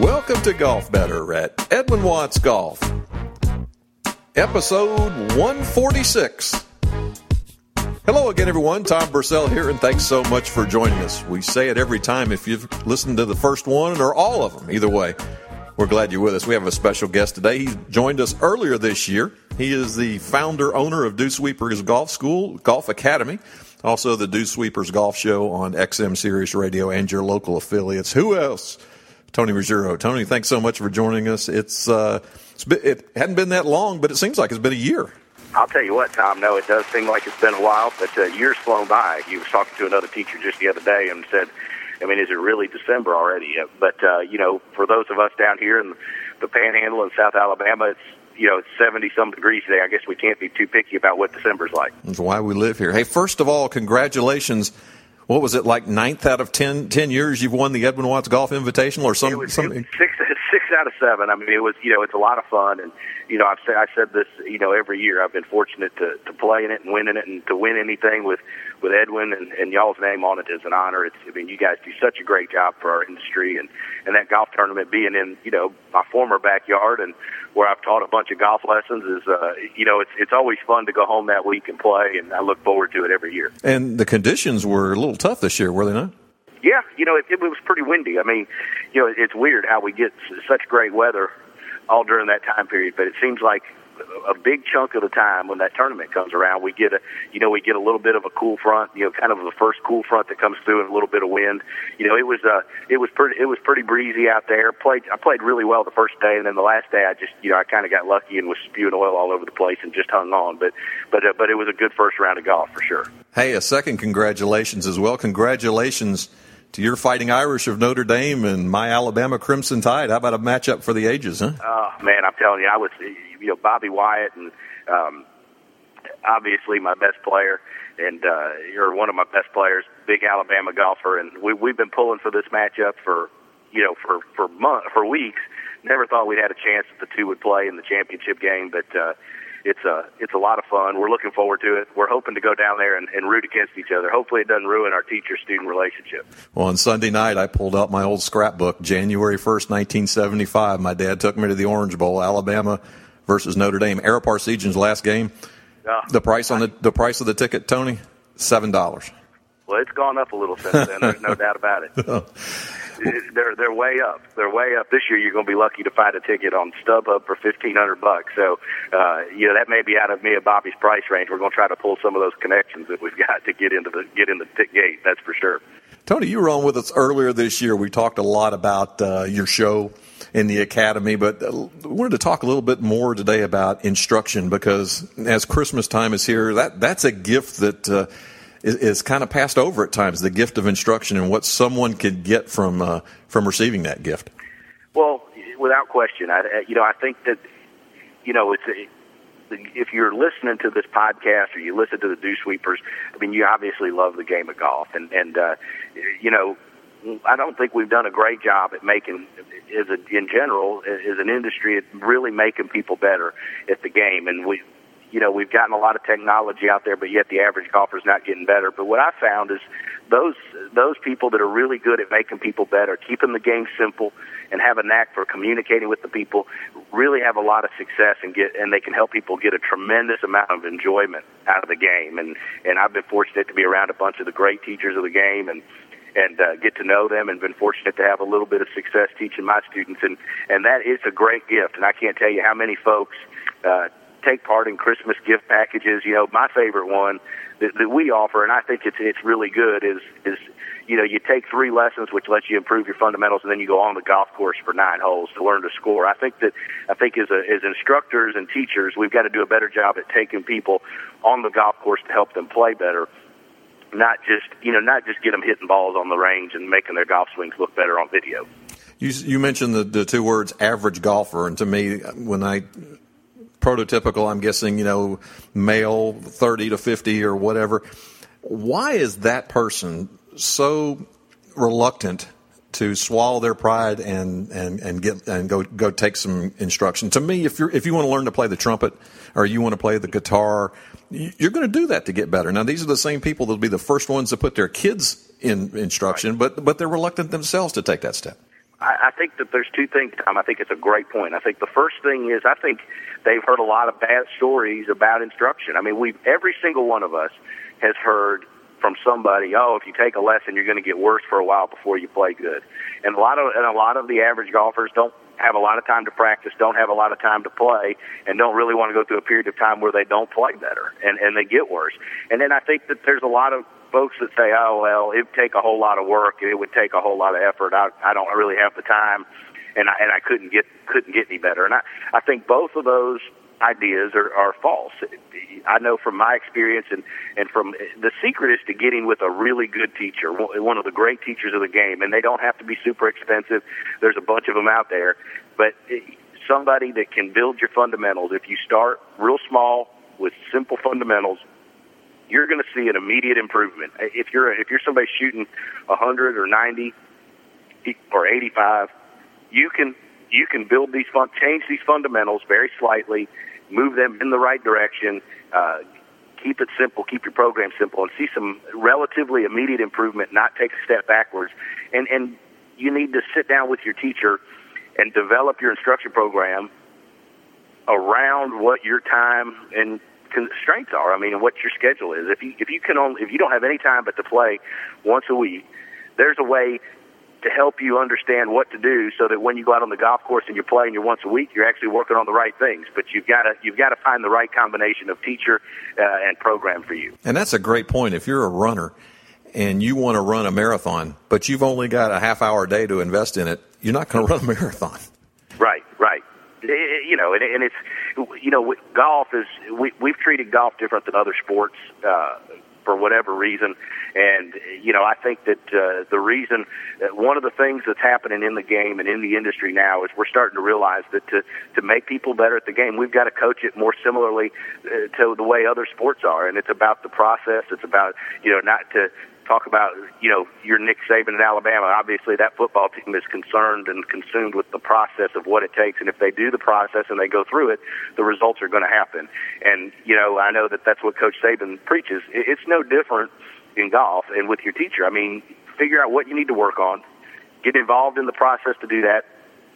Welcome to Golf Better at Edwin Watts Golf, episode 146. Hello again, everyone. Tom Bursell here, and thanks so much for joining us. We say it every time if you've listened to the first one or all of them. Either way, we're glad you're with us. We have a special guest today. He joined us earlier this year. He is the founder, owner of Dew Sweepers Golf School, Golf Academy, also the Dew Sweepers Golf Show on XM Sirius Radio and your local affiliates. Who else? Tony Ruggiero. Tony, thanks so much for joining us. It's, uh, it's been, it hadn't been that long, but it seems like it's been a year. I'll tell you what, Tom. No, it does seem like it's been a while, but uh, years flown by. He was talking to another teacher just the other day and said, "I mean, is it really December already?" But uh, you know, for those of us down here in the Panhandle in South Alabama, it's you know, it's 70 some degrees today. I guess we can't be too picky about what December's like. That's why we live here. Hey, first of all, congratulations what was it like ninth out of 10, 10 years you've won the Edwin Watts Golf Invitational or some, was, something? Six six out of seven. I mean, it was you know it's a lot of fun, and you know I've said I said this you know every year I've been fortunate to to play in it and win in it, and to win anything with with Edwin and, and y'all's name on it is an honor. It's I mean you guys do such a great job for our industry, and and that golf tournament being in you know my former backyard and where I've taught a bunch of golf lessons is uh you know it's it's always fun to go home that week and play, and I look forward to it every year. And the conditions were a little tough this year, were they not? Yeah, you know, it, it was pretty windy. I mean, you know, it's weird how we get such great weather all during that time period, but it seems like a big chunk of the time when that tournament comes around, we get a, you know, we get a little bit of a cool front, you know, kind of the first cool front that comes through and a little bit of wind. You know, it was, uh, it was pretty, it was pretty breezy out there. Played, I played really well the first day, and then the last day, I just, you know, I kind of got lucky and was spewing oil all over the place and just hung on. But, but, uh, but it was a good first round of golf for sure. Hey, a second congratulations as well. Congratulations your Fighting Irish of Notre Dame and my Alabama Crimson Tide. How about a matchup for the ages, huh? Oh man, I'm telling you, I was, you know, Bobby Wyatt and um, obviously my best player, and uh, you're one of my best players, big Alabama golfer, and we we've been pulling for this matchup for, you know, for for month for weeks. Never thought we'd had a chance that the two would play in the championship game, but. uh it's a it's a lot of fun. We're looking forward to it. We're hoping to go down there and, and root against each other. Hopefully, it doesn't ruin our teacher student relationship. Well, on Sunday night, I pulled out my old scrapbook, January first, nineteen seventy five. My dad took me to the Orange Bowl, Alabama versus Notre Dame. Ara Parseghian's last game. Uh, the price on the the price of the ticket, Tony, seven dollars. Well, it's gone up a little since then. There's no doubt about it. they're they're way up. They're way up. This year, you're going to be lucky to find a ticket on StubHub for fifteen hundred bucks. So, uh, you know, that may be out of me and Bobby's price range. We're going to try to pull some of those connections that we've got to get into the get in the gate. That's for sure. Tony, you were on with us earlier this year. We talked a lot about uh, your show in the academy, but uh, wanted to talk a little bit more today about instruction because as Christmas time is here, that that's a gift that. Uh, is, is kind of passed over at times. The gift of instruction and what someone could get from uh, from receiving that gift. Well, without question, I you know I think that you know it's. If you're listening to this podcast or you listen to the Dew Sweepers, I mean, you obviously love the game of golf, and and uh, you know, I don't think we've done a great job at making, as a, in general, as an industry, at really making people better at the game. And we, you know, we've gotten a lot of technology out there, but yet the average golfer's not getting better. But what I found is those those people that are really good at making people better, keeping the game simple, and have a knack for communicating with the people, really have a lot of success and get and they can help people get a tremendous amount of enjoyment out of the game. And and I've been fortunate to be around a bunch of the great teachers of the game and and uh, get to know them and been fortunate to have a little bit of success teaching my students and and that is a great gift and I can't tell you how many folks uh, take part in Christmas gift packages. You know, my favorite one that, that we offer, and I think it's it's really good, is is you know you take three lessons, which lets you improve your fundamentals, and then you go on the golf course for nine holes to learn to score. I think that I think as a, as instructors and teachers, we've got to do a better job at taking people on the golf course to help them play better. Not just you know, not just get them hitting balls on the range and making their golf swings look better on video. You, you mentioned the, the two words average golfer, and to me, when I prototypical, I'm guessing, you know, male 30 to 50 or whatever. Why is that person so reluctant to swallow their pride and, and, and get and go go take some instruction. To me, if you if you want to learn to play the trumpet or you want to play the guitar, you're going to do that to get better. Now, these are the same people that'll be the first ones to put their kids in instruction, right. but but they're reluctant themselves to take that step. I, I think that there's two things, Tom. I think it's a great point. I think the first thing is I think they've heard a lot of bad stories about instruction. I mean, we every single one of us has heard from somebody, oh, if you take a lesson, you're going to get worse for a while before you play good. And a lot of and a lot of the average golfers don't have a lot of time to practice, don't have a lot of time to play, and don't really want to go through a period of time where they don't play better and and they get worse. And then I think that there's a lot of folks that say, "Oh well, it'd take a whole lot of work. It would take a whole lot of effort. I I don't really have the time, and I and I couldn't get couldn't get any better." And I I think both of those ideas are, are false. I know from my experience and, and from the secret is to getting with a really good teacher, one of the great teachers of the game, and they don't have to be super expensive. There's a bunch of them out there, but somebody that can build your fundamentals. If you start real small with simple fundamentals, you're going to see an immediate improvement. If you're if you're somebody shooting 100 or 90 or 85, you can you can build these fun, change these fundamentals very slightly, move them in the right direction. Uh, keep it simple, keep your program simple, and see some relatively immediate improvement. Not take a step backwards, and and you need to sit down with your teacher and develop your instruction program around what your time and constraints are. I mean, what your schedule is. If you if you can only if you don't have any time but to play once a week, there's a way to help you understand what to do so that when you go out on the golf course and you're playing your once a week, you're actually working on the right things. But you've got to you've got to find the right combination of teacher uh, and program for you. And that's a great point. If you're a runner and you want to run a marathon, but you've only got a half hour a day to invest in it, you're not going to run a marathon. Right, right. You know, and, and it's you know, golf is we we've treated golf different than other sports uh, for whatever reason, and you know, I think that uh, the reason that one of the things that's happening in the game and in the industry now is we're starting to realize that to to make people better at the game, we've got to coach it more similarly uh, to the way other sports are, and it's about the process. It's about you know not to talk about, you know, your Nick Saban in Alabama. Obviously, that football team is concerned and consumed with the process of what it takes. And if they do the process and they go through it, the results are going to happen. And, you know, I know that that's what Coach Saban preaches. It's no different in golf and with your teacher. I mean, figure out what you need to work on, get involved in the process to do that,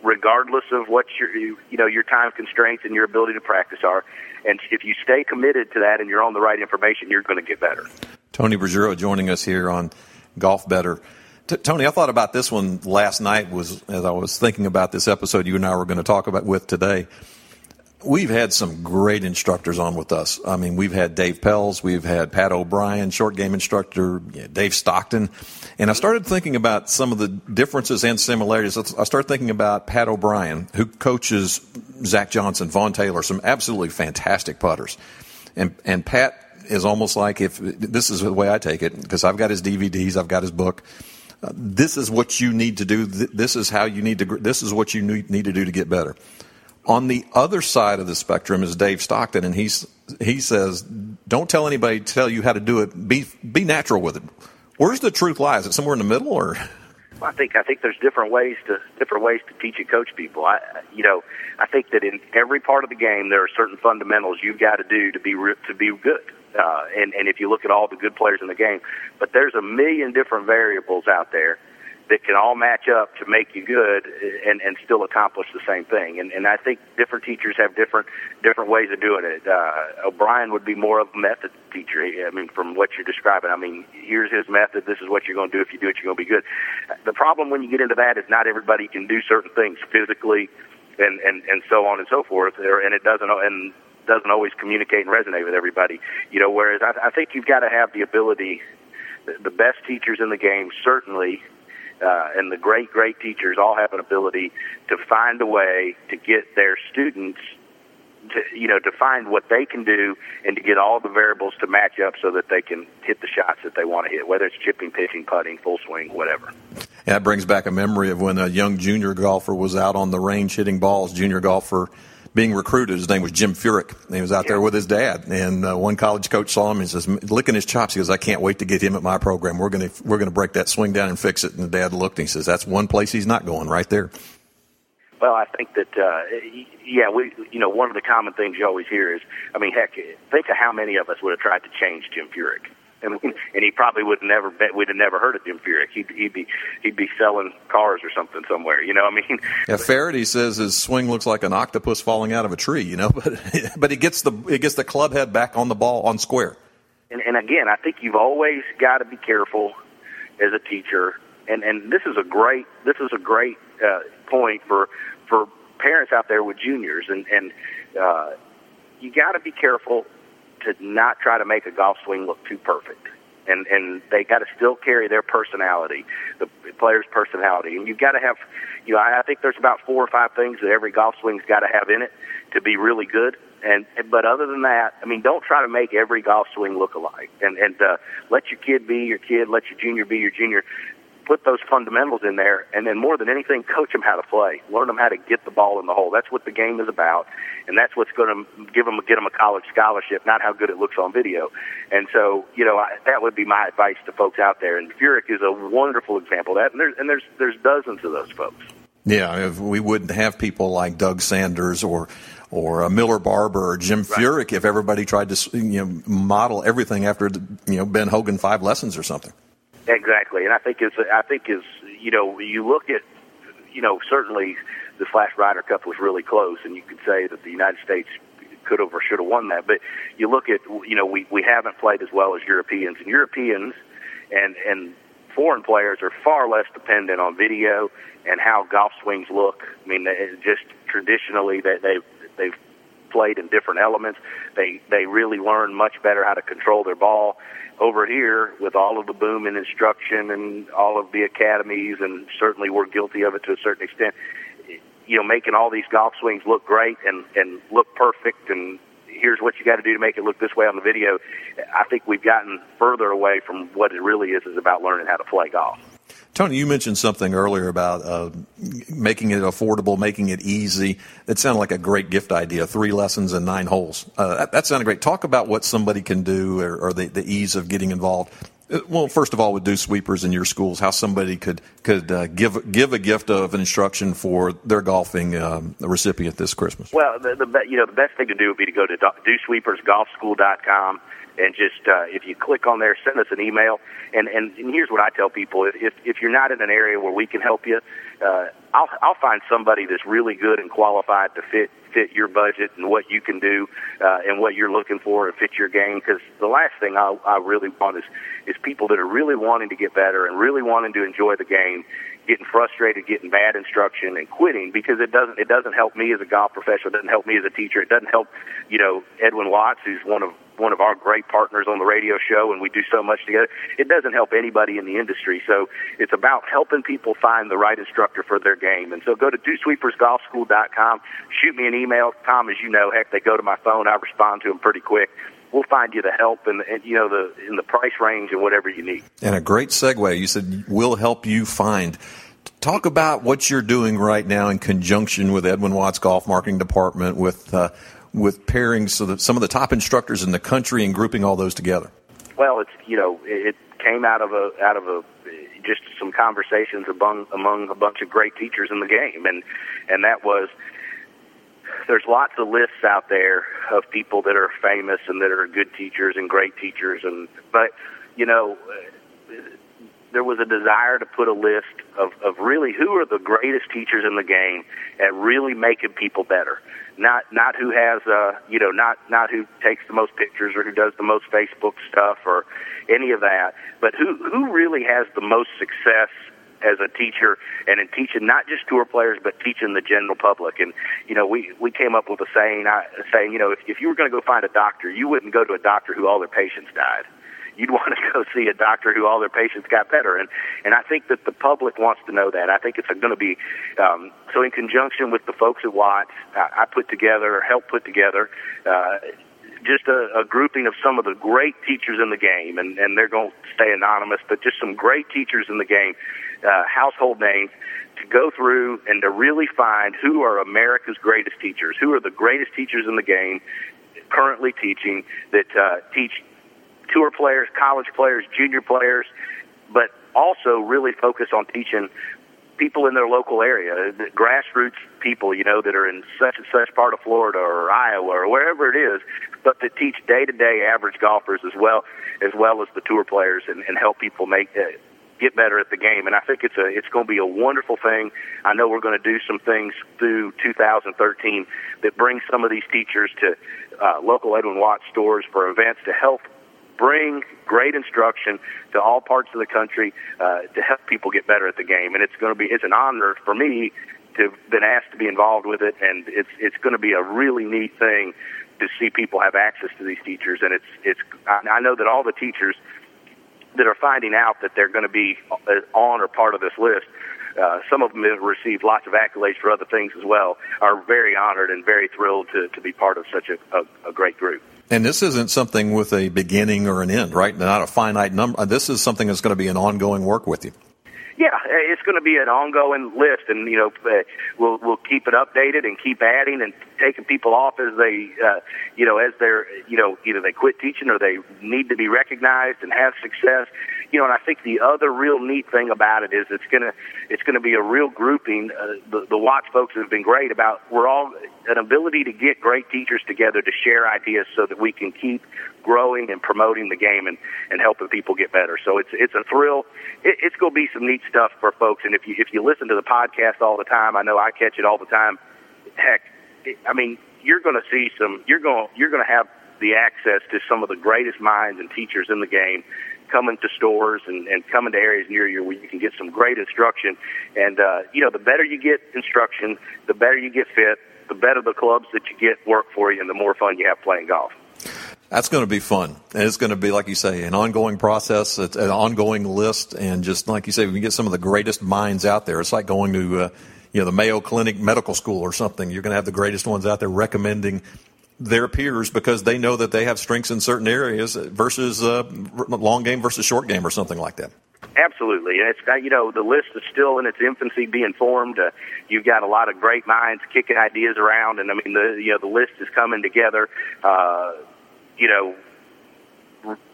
regardless of what your you know your time constraints and your ability to practice are. And if you stay committed to that and you're on the right information, you're going to get better. Tony Ruggiero joining us here on Golf Better. T- Tony, I thought about this one last night was as I was thinking about this episode you and I were going to talk about with today. We've had some great instructors on with us. I mean, we've had Dave Pelz, we've had Pat O'Brien, short game instructor, Dave Stockton. And I started thinking about some of the differences and similarities. I started thinking about Pat O'Brien, who coaches Zach Johnson, Vaughn Taylor, some absolutely fantastic putters. And, and Pat is almost like if this is the way I take it because I've got his DVDs, I've got his book. Uh, this is what you need to do. This is how you need to. This is what you need, to do to get better. On the other side of the spectrum is Dave Stockton, and he's he says, "Don't tell anybody to tell you how to do it. Be be natural with it." Where's the truth lie? Is it somewhere in the middle, or? I think I think there's different ways to different ways to teach and coach people. I you know I think that in every part of the game there are certain fundamentals you've got to do to be to be good uh, and and if you look at all the good players in the game, but there's a million different variables out there that can all match up to make you good and and still accomplish the same thing. And and I think different teachers have different different ways of doing it. Uh, O'Brien would be more of a method teacher. I mean, from what you're describing, I mean, here's his method. This is what you're going to do. If you do it, you're going to be good. The problem when you get into that is not everybody can do certain things physically and and and so on and so forth. And it doesn't and doesn't always communicate and resonate with everybody. You know, whereas I, I think you've got to have the ability. The best teachers in the game certainly, uh, and the great great teachers all have an ability to find a way to get their students to you know to find what they can do and to get all the variables to match up so that they can hit the shots that they want to hit, whether it's chipping, pitching, putting, full swing, whatever. Yeah, that brings back a memory of when a young junior golfer was out on the range hitting balls. Junior golfer being recruited. His name was Jim Furyk. He was out yeah. there with his dad, and uh, one college coach saw him. He says, licking his chops. He goes, "I can't wait to get him at my program. We're gonna we're gonna break that swing down and fix it." And the dad looked and he says, "That's one place he's not going right there." Well, I think that uh, yeah, we you know one of the common things you always hear is, I mean, heck, think of how many of us would have tried to change Jim Furyk and and he probably would never bet we'd have never heard of Jim Furyk. He'd he'd be he'd be selling cars or something somewhere. You know, I mean. Yeah, Feherty says his swing looks like an octopus falling out of a tree. You know, but but he gets the he gets the club head back on the ball on square. And and again, I think you've always got to be careful as a teacher. And and this is a great this is a great uh, point for for parents out there with juniors and and uh, you got to be careful to not try to make a golf swing look too perfect. And and they got to still carry their personality, the player's personality. And you've got to have, you know, I, I think there's about four or five things that every golf swing's got to have in it to be really good. And but other than that, I mean, don't try to make every golf swing look alike. And and uh, let your kid be your kid, let your junior be your junior put those fundamentals in there, and then more than anything, coach them how to play, learn them how to get the ball in the hole. That's what the game is about, and that's what's going to give them get them a college scholarship, not how good it looks on video. And so, you know, I, that would be my advice to folks out there. And Furyk is a wonderful example of that, and there's and there's there's dozens of those folks. Yeah, we wouldn't have people like Doug Sanders or or uh, Miller Barber or Jim Furyk right. if everybody tried to you know model everything after you know Ben Hogan five lessons or something. Exactly, and I think is I think is you know you look at you know certainly the Flash Ryder Cup was really close, and you could say that the United States could have or should have won that. But you look at you know we we haven't played as well as Europeans, and Europeans and and foreign players are far less dependent on video and how golf swings look. I mean, they, just traditionally that they they've played in different elements. They they really learn much better how to control their ball over here with all of the boom and instruction and all of the academies, and certainly we're guilty of it to a certain extent. You know, making all these golf swings look great and and look perfect, and here's what you got to do to make it look this way on the video. I think we've gotten further away from what it really is is about learning how to play golf. Tony, you mentioned something earlier about uh, making it affordable, making it easy. It sounded like a great gift idea. Three lessons and nine holes. Uh, that, that, sounded great. Talk about what somebody can do or, or the, the, ease of getting involved. Uh, well, first of all, with Dew Sweepers in your schools, how somebody could could uh, give give a gift of instruction for their golfing um, recipient this Christmas. Well, the, the you know the best thing to do would be to go to dewsweepersgolfschool.com and just uh, if you click on there, send us an email. And, and and here's what I tell people: if if you're not in an area where we can help you, uh, I'll I'll find somebody that's really good and qualified to fit fit your budget and what you can do uh, and what you're looking for and fit your game. Because the last thing I, I really want is is people that are really wanting to get better and really wanting to enjoy the game getting frustrated, getting bad instruction, and quitting because it doesn't it doesn't help me as a golf professional. It doesn't help me as a teacher. It doesn't help you know Edwin Watts, who's one of one of our great partners on the radio show, and we do so much together. It doesn't help anybody in the industry. So it's about helping people find the right instructor for their game. And so go to dewsweepersgolfschool.com. Shoot me an email, Tom. As you know, heck, they go to my phone. I respond to them pretty quick we'll find you the help and, and, you know the in the price range and whatever you need. And a great segue. You said we'll help you find. Talk about what you're doing right now in conjunction with Edwin Watts Golf Marketing Department with uh, with pairing so that some of the top instructors in the country and grouping all those together. Well, it's you know it came out of a out of a just some conversations among among a bunch of great teachers in the game, and and that was there's lots of lists out there of people that are famous and that are good teachers and great teachers, and but you know there was a desire to put a list of, of really who are the greatest teachers in the game at really making people better. Not not who has uh you know not not who takes the most pictures or who does the most Facebook stuff or any of that, but who who really has the most success as a teacher and in teaching not just tour players but teaching the general public. And you know, we we came up with a saying, uh, saying you know, if if you were going to go find a doctor, you wouldn't go to a doctor who all their patients died you'd want to go see a doctor who all their patients got better. And and I think that the public wants to know that. I think it's going to be um, so. In conjunction with the folks at Watts, I, I put together or helped put together. Uh, just a, a grouping of some of the great teachers in the game, and, and they're going to stay anonymous, but just some great teachers in the game, uh, household names, to go through and to really find who are America's greatest teachers, who are the greatest teachers in the game currently teaching that uh, teach tour players, college players, junior players, but also really focus on teaching people in their local area, the grassroots people, you know, that are in such and such part of Florida or Iowa or wherever it is, but that teach day to day average golfers as well as well as the tour players and, and help people make uh, get better at the game. And I think it's a it's going to be a wonderful thing. I know we're going to do some things through 2013 that bring some of these teachers to uh, local Edwin Watts stores for events to help bring great instruction to all parts of the country uh, to help people get better at the game. And it's going to be it's an honor for me to have been asked to be involved with it, and it's it's going to be a really neat thing to see people have access to these teachers. And it's it's I know that all the teachers that are finding out that they're going to be uh, on or part of this list. Uh, some of them have received lots of accolades for other things as well. Are very honored and very thrilled to, to be part of such a, a, a great group. And this isn't something with a beginning or an end, right? Not a finite number. This is something that's going to be an ongoing work with you. Yeah, it's going to be an ongoing list, and you know, uh, we'll we'll keep it updated and keep adding and taking people off as they, uh, you know, as they're, you know, either they quit teaching or they need to be recognized and have success. You know, and I think the other real neat thing about it is it's gonna it's gonna be a real grouping. Uh, the the Watts folks have been great about we're all an ability to get great teachers together to share ideas so that we can keep growing and promoting the game and and helping people get better. So it's it's a thrill. It, it's to be some neat stuff for folks. And if you if you listen to the podcast all the time, I know I catch it all the time. Heck, I mean, you're to see some. You're going you're to have the access to some of the greatest minds and teachers in the game coming to stores and, and coming to areas near you where you can get some great instruction. And, uh, you know, the better you get instruction, the better you get fit, the better the clubs that you get work for you, and the more fun you have playing golf. That's going to be fun. And it's going to be, like you say, an ongoing process, an ongoing list. And just like you say, we can get some of the greatest minds out there. It's like going to, uh, you know, the Mayo Clinic Medical School or something. You're going to have the greatest ones out there recommending their peers because they know that they have strengths in certain areas versus uh, long game versus short game or something like that. Absolutely, it's you know the list is still in its infancy, being formed. Uh, you've got a lot of great minds kicking ideas around, and I mean the you know the list is coming together. Uh, you know,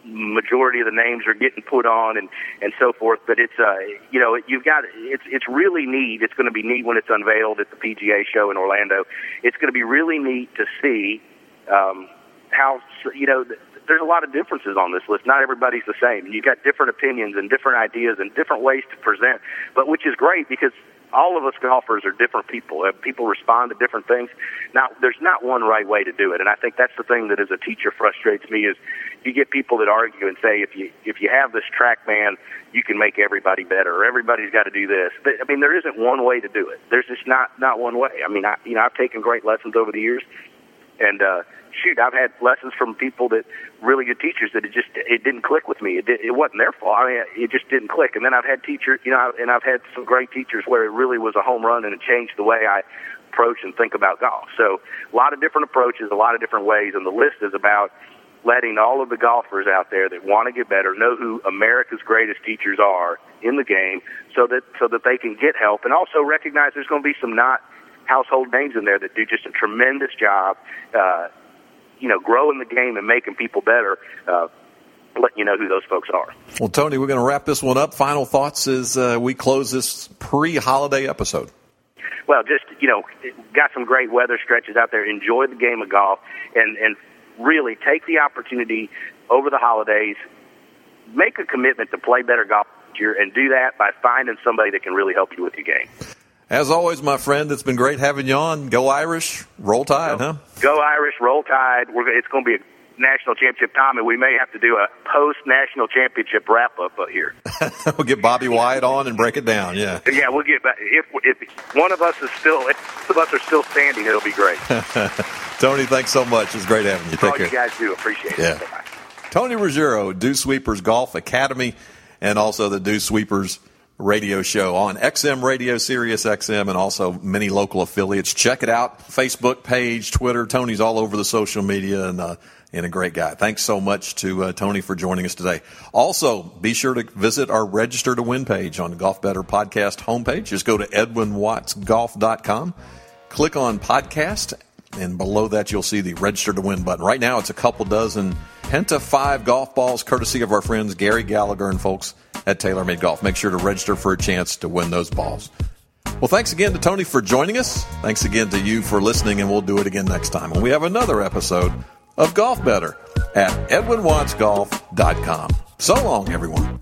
majority of the names are getting put on and and so forth. But it's uh you know you've got it's it's really neat. It's going to be neat when it's unveiled at the PGA show in Orlando. It's going to be really neat to see um, how you know. There's a lot of differences on this list. Not everybody's the same. You've got different opinions and different ideas and different ways to present, but which is great because all of us golfers are different people. People respond to different things. Now, there's not one right way to do it, and I think that's the thing that as a teacher frustrates me is you get people that argue and say if you if you have this TrackMan, you can make everybody better, or everybody's got to do this. But I mean, there isn't one way to do it. There's just not not one way. I mean, I you know I've taken great lessons over the years, and uh, shoot, I've had lessons from people that really good teachers that it just it didn't click with me. It did, it wasn't their fault. I mean, it just didn't click. And then I've had teachers, you know, and I've had some great teachers where it really was a home run and it changed the way I approach and think about golf. So a lot of different approaches, a lot of different ways, and the list is about letting all of the golfers out there that want to get better know who America's greatest teachers are in the game, so that so that they can get help, and also recognize there's going to be some not household names in there that do just a tremendous job. Uh, you know, growing the game and making people better. Uh, letting you know who those folks are. Well, Tony, we're going to wrap this one up. Final thoughts as uh, we close this pre-holiday episode. Well, just you know, got some great weather stretches out there. Enjoy the game of golf, and and really take the opportunity over the holidays. Make a commitment to play better golf year, and do that by finding somebody that can really help you with your game. As always, my friend, it's been great having you on. Go Irish, roll tide, go, huh? Go Irish, roll tide. We're, it's going to be a national championship time, and we may have to do a post national championship wrap up here. we'll get Bobby Wyatt on and break it down. Yeah. Yeah, we'll get. If if one of us is still, if of us are still standing, it'll be great. Tony, thanks so much. It's great having you. Take All care. you guys do. Appreciate yeah. it. Bye-bye. Tony Ruggiero, Dew Sweepers Golf Academy, and also the Dew Sweepers radio show on XM Radio, Sirius XM, and also many local affiliates. Check it out. Facebook page, Twitter. Tony's all over the social media and, uh, and a great guy. Thanks so much to uh, Tony for joining us today. Also, be sure to visit our Register to Win page on the Golf Better podcast homepage. Just go to edwinwattsgolf.com, click on podcast, and below that you'll see the Register to Win button. Right now, it's a couple dozen Penta 5 golf balls, courtesy of our friends Gary Gallagher and folks at TaylorMade Golf. Make sure to register for a chance to win those balls. Well, thanks again to Tony for joining us. Thanks again to you for listening, and we'll do it again next time when we have another episode of Golf Better at edwinwattsgolf.com. So long, everyone.